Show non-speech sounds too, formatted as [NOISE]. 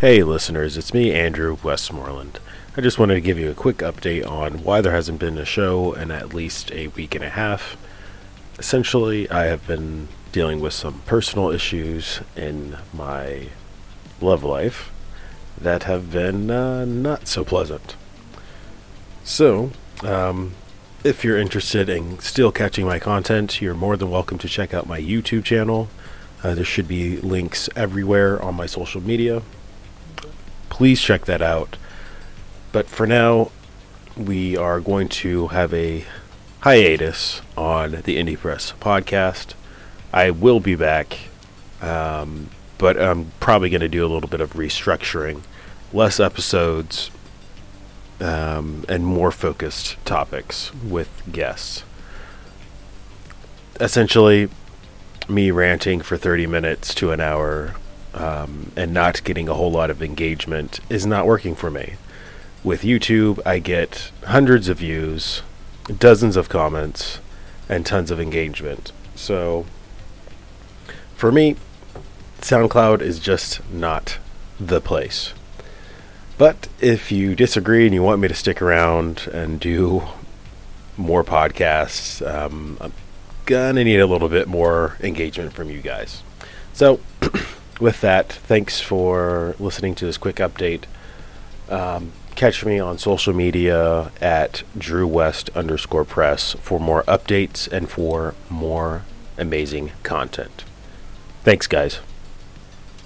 Hey, listeners, it's me, Andrew Westmoreland. I just wanted to give you a quick update on why there hasn't been a show in at least a week and a half. Essentially, I have been dealing with some personal issues in my love life that have been uh, not so pleasant. So, um, if you're interested in still catching my content, you're more than welcome to check out my YouTube channel. Uh, there should be links everywhere on my social media. Please check that out. But for now, we are going to have a hiatus on the Indie Press podcast. I will be back, um, but I'm probably going to do a little bit of restructuring, less episodes, um, and more focused topics with guests. Essentially, me ranting for 30 minutes to an hour um, and not getting a whole lot of engagement is not working for me. With YouTube, I get hundreds of views, dozens of comments, and tons of engagement. So, for me, SoundCloud is just not the place. But if you disagree and you want me to stick around and do more podcasts, um, I'm gonna need a little bit more engagement from you guys. So, [CLEARS THROAT] with that, thanks for listening to this quick update. Um, catch me on social media at Drew West underscore press for more updates and for more amazing content. Thanks, guys.